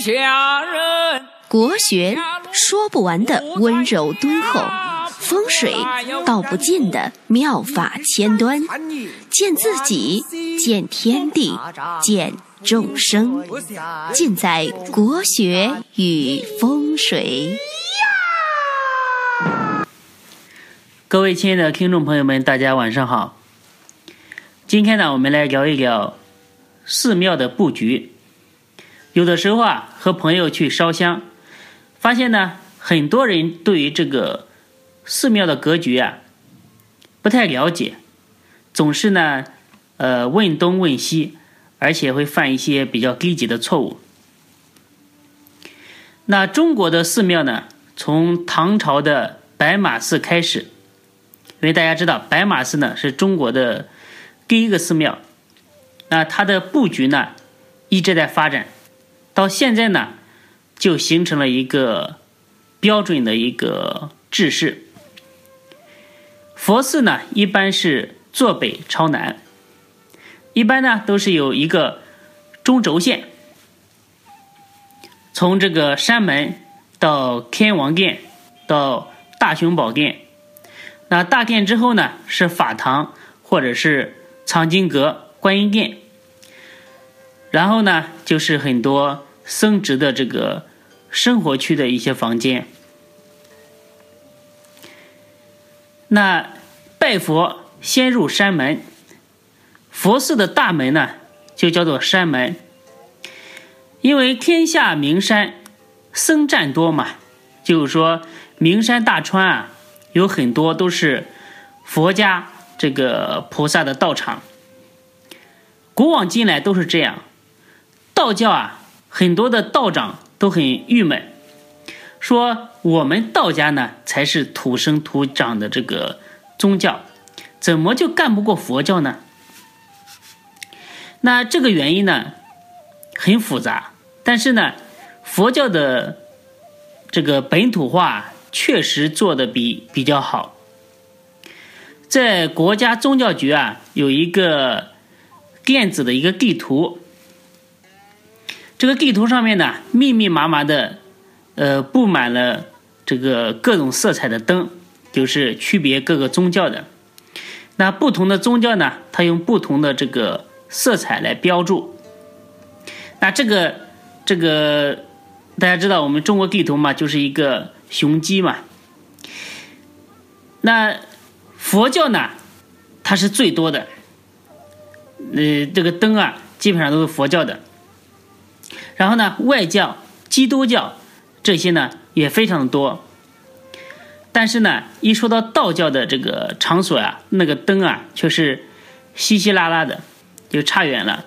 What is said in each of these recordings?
下人。国学说不完的温柔敦厚，风水道不尽的妙法千端，见自己，见天地，见众生，尽在国学与风水。各位亲爱的听众朋友们，大家晚上好。今天呢，我们来聊一聊寺庙的布局。有的时候啊，和朋友去烧香，发现呢，很多人对于这个寺庙的格局啊不太了解，总是呢，呃，问东问西，而且会犯一些比较低级的错误。那中国的寺庙呢，从唐朝的白马寺开始。因为大家知道，白马寺呢是中国的第一个寺庙，那它的布局呢一直在发展，到现在呢就形成了一个标准的一个制式。佛寺呢一般是坐北朝南，一般呢都是有一个中轴线，从这个山门到天王殿到大雄宝殿。那大殿之后呢，是法堂或者是藏经阁、观音殿，然后呢就是很多僧职的这个生活区的一些房间。那拜佛先入山门，佛寺的大门呢就叫做山门，因为天下名山僧占多嘛，就是说名山大川啊。有很多都是佛家这个菩萨的道场，古往今来都是这样。道教啊，很多的道长都很郁闷，说我们道家呢才是土生土长的这个宗教，怎么就干不过佛教呢？那这个原因呢很复杂，但是呢，佛教的这个本土化。确实做的比比较好，在国家宗教局啊有一个电子的一个地图，这个地图上面呢密密麻麻的，呃布满了这个各种色彩的灯，就是区别各个宗教的。那不同的宗教呢，它用不同的这个色彩来标注。那这个这个大家知道，我们中国地图嘛，就是一个。雄鸡嘛，那佛教呢，它是最多的，呃，这个灯啊，基本上都是佛教的。然后呢，外教、基督教这些呢也非常的多。但是呢，一说到道教的这个场所啊，那个灯啊却是稀稀拉拉的，就差远了。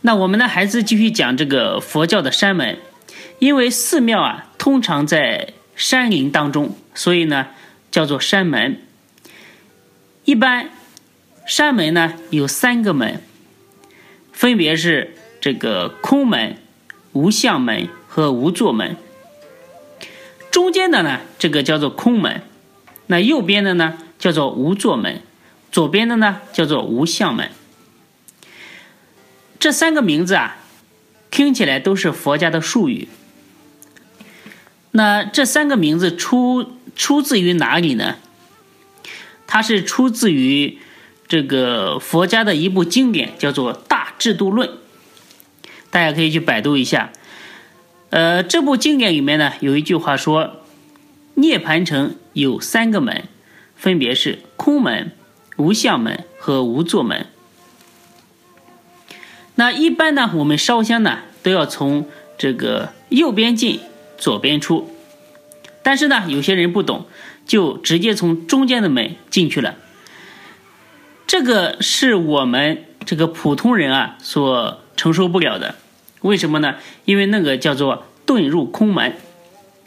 那我们呢，还是继续讲这个佛教的山门。因为寺庙啊，通常在山林当中，所以呢叫做山门。一般山门呢有三个门，分别是这个空门、无相门和无座门。中间的呢，这个叫做空门；那右边的呢叫做无座门，左边的呢叫做无相门。这三个名字啊，听起来都是佛家的术语。那这三个名字出出自于哪里呢？它是出自于这个佛家的一部经典，叫做《大制度论》。大家可以去百度一下。呃，这部经典里面呢，有一句话说：“涅盘城有三个门，分别是空门、无相门和无座门。”那一般呢，我们烧香呢，都要从这个右边进。左边出，但是呢，有些人不懂，就直接从中间的门进去了。这个是我们这个普通人啊所承受不了的。为什么呢？因为那个叫做遁入空门。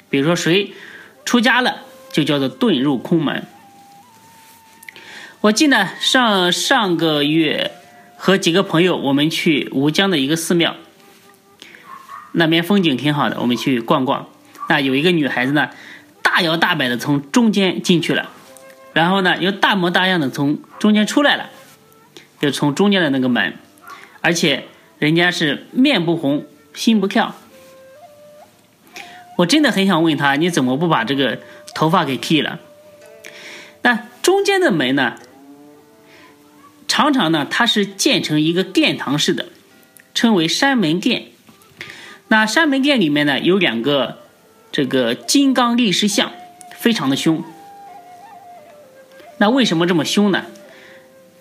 比如说谁出家了，就叫做遁入空门。我记得上上个月和几个朋友，我们去吴江的一个寺庙。那边风景挺好的，我们去逛逛。那有一个女孩子呢，大摇大摆的从中间进去了，然后呢又大模大样的从中间出来了，就从中间的那个门，而且人家是面不红心不跳。我真的很想问他，你怎么不把这个头发给剃了？那中间的门呢？常常呢，它是建成一个殿堂式的，称为山门殿。那山门殿里面呢，有两个这个金刚力士像，非常的凶。那为什么这么凶呢？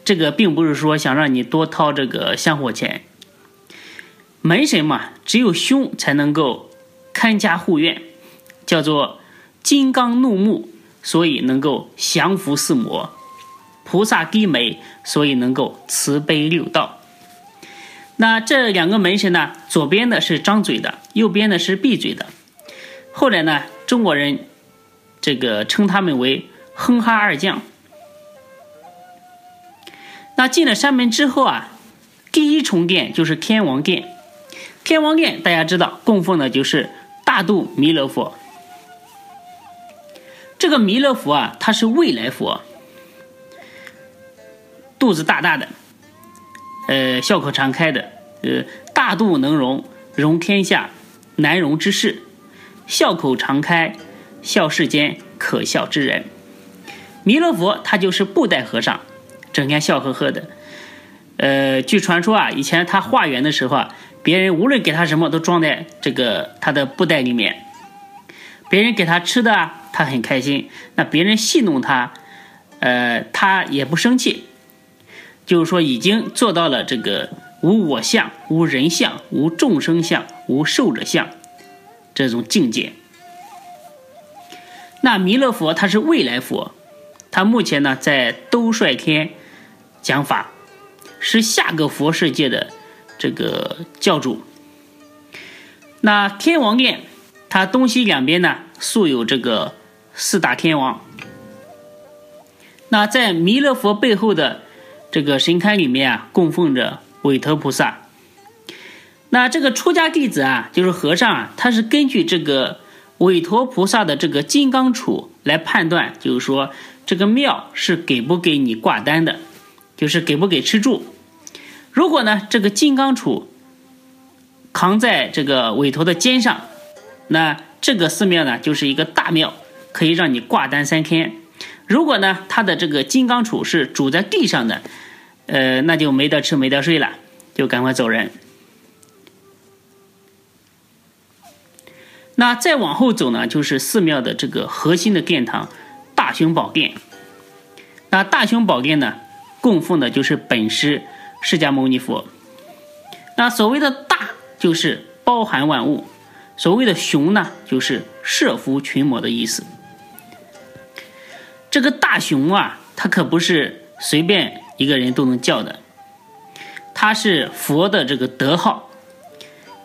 这个并不是说想让你多掏这个香火钱。门神嘛，只有凶才能够看家护院，叫做金刚怒目，所以能够降服四魔；菩萨低眉，所以能够慈悲六道。那这两个门神呢，左边的是张嘴的，右边的是闭嘴的。后来呢，中国人这个称他们为哼哈二将。那进了山门之后啊，第一重殿就是天王殿。天王殿大家知道供奉的就是大肚弥勒佛。这个弥勒佛啊，他是未来佛，肚子大大的，呃，笑口常开的，呃，大肚能容，容天下难容之事，笑口常开，笑世间可笑之人。弥勒佛他就是布袋和尚。整天笑呵呵的，呃，据传说啊，以前他化缘的时候啊，别人无论给他什么都装在这个他的布袋里面。别人给他吃的啊，他很开心；那别人戏弄他，呃，他也不生气。就是说，已经做到了这个无我相、无人相、无众生相、无寿者相这种境界。那弥勒佛他是未来佛，他目前呢在兜率天。讲法是下个佛世界的这个教主。那天王殿，它东西两边呢，素有这个四大天王。那在弥勒佛背后的这个神龛里面啊，供奉着韦陀菩萨。那这个出家弟子啊，就是和尚啊，他是根据这个韦陀菩萨的这个金刚杵来判断，就是说这个庙是给不给你挂单的。就是给不给吃住，如果呢这个金刚杵扛在这个韦陀的肩上，那这个寺庙呢就是一个大庙，可以让你挂单三天。如果呢他的这个金刚杵是拄在地上的，呃那就没得吃没得睡了，就赶快走人。那再往后走呢，就是寺庙的这个核心的殿堂大雄宝殿。那大雄宝殿呢？供奉的就是本师释迦牟尼佛。那所谓的大就是包含万物，所谓的雄呢就是摄服群魔的意思。这个大雄啊，他可不是随便一个人都能叫的，他是佛的这个德号。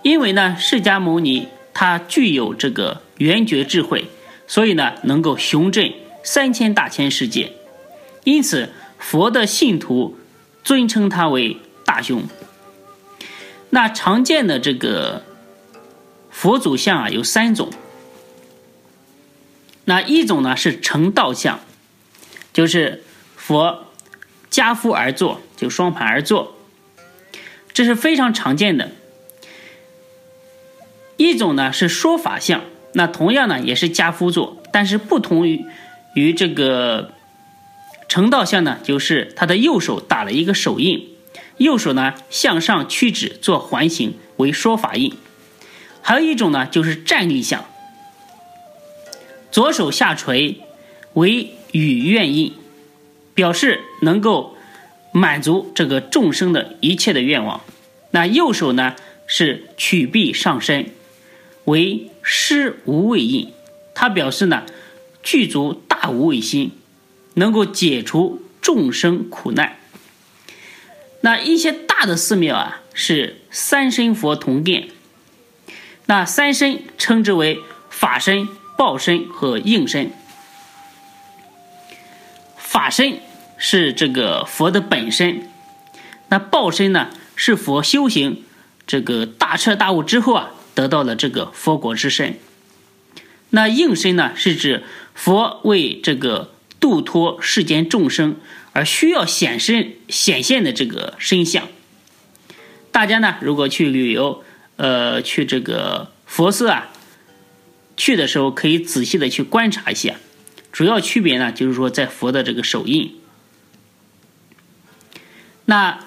因为呢，释迦牟尼他具有这个圆觉智慧，所以呢能够雄镇三千大千世界，因此。佛的信徒尊称他为大雄。那常见的这个佛祖像啊，有三种。那一种呢是成道像，就是佛家夫而坐，就双盘而坐，这是非常常见的。一种呢是说法像，那同样呢也是家夫坐，但是不同于于这个。成道像呢，就是他的右手打了一个手印，右手呢向上屈指做环形为说法印；还有一种呢就是站立像，左手下垂为与愿印，表示能够满足这个众生的一切的愿望。那右手呢是曲臂上身为施无畏印，它表示呢具足大无畏心。能够解除众生苦难。那一些大的寺庙啊，是三身佛同殿。那三身称之为法身、报身和应身。法身是这个佛的本身，那报身呢，是佛修行这个大彻大悟之后啊，得到了这个佛国之身。那应身呢，是指佛为这个。度脱世间众生而需要显身显现的这个身相，大家呢，如果去旅游，呃，去这个佛寺啊，去的时候可以仔细的去观察一下。主要区别呢，就是说在佛的这个手印。那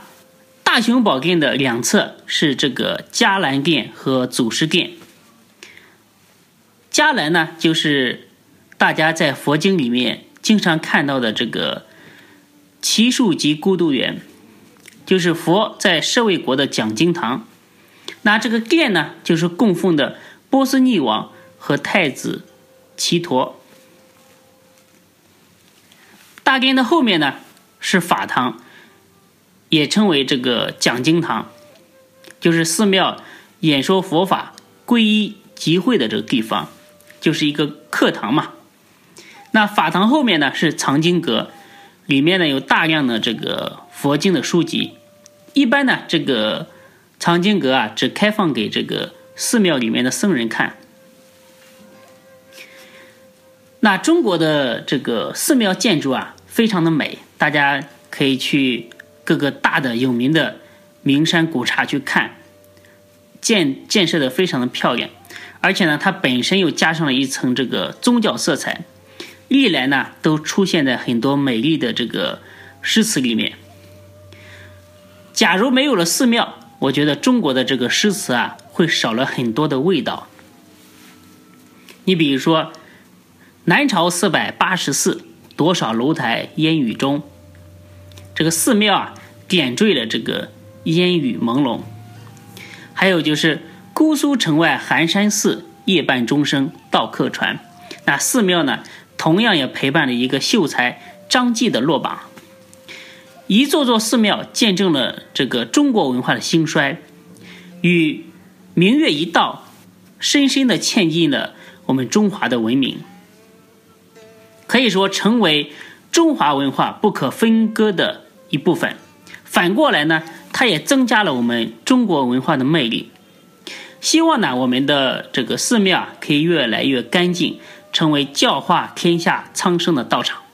大雄宝殿的两侧是这个迦兰殿和祖师殿。迦兰呢，就是大家在佛经里面经常看到的这个奇树及孤独园。就是佛在舍卫国的讲经堂，那这个殿呢，就是供奉的波斯匿王和太子奇陀。大殿的后面呢是法堂，也称为这个讲经堂，就是寺庙演说佛法、皈依集会的这个地方，就是一个课堂嘛。那法堂后面呢是藏经阁，里面呢有大量的这个佛经的书籍。一般呢，这个藏经阁啊，只开放给这个寺庙里面的僧人看。那中国的这个寺庙建筑啊，非常的美，大家可以去各个大的有名的名山古刹去看，建建设的非常的漂亮，而且呢，它本身又加上了一层这个宗教色彩，历来呢都出现在很多美丽的这个诗词里面。假如没有了寺庙，我觉得中国的这个诗词啊，会少了很多的味道。你比如说“南朝四百八十寺，多少楼台烟雨中”，这个寺庙啊，点缀了这个烟雨朦胧。还有就是“姑苏城外寒山寺，夜半钟声到客船”，那寺庙呢，同样也陪伴了一个秀才张继的落榜。一座座寺庙见证了这个中国文化的兴衰，与明月一道，深深的嵌进了我们中华的文明，可以说成为中华文化不可分割的一部分。反过来呢，它也增加了我们中国文化的魅力。希望呢，我们的这个寺庙可以越来越干净，成为教化天下苍生的道场。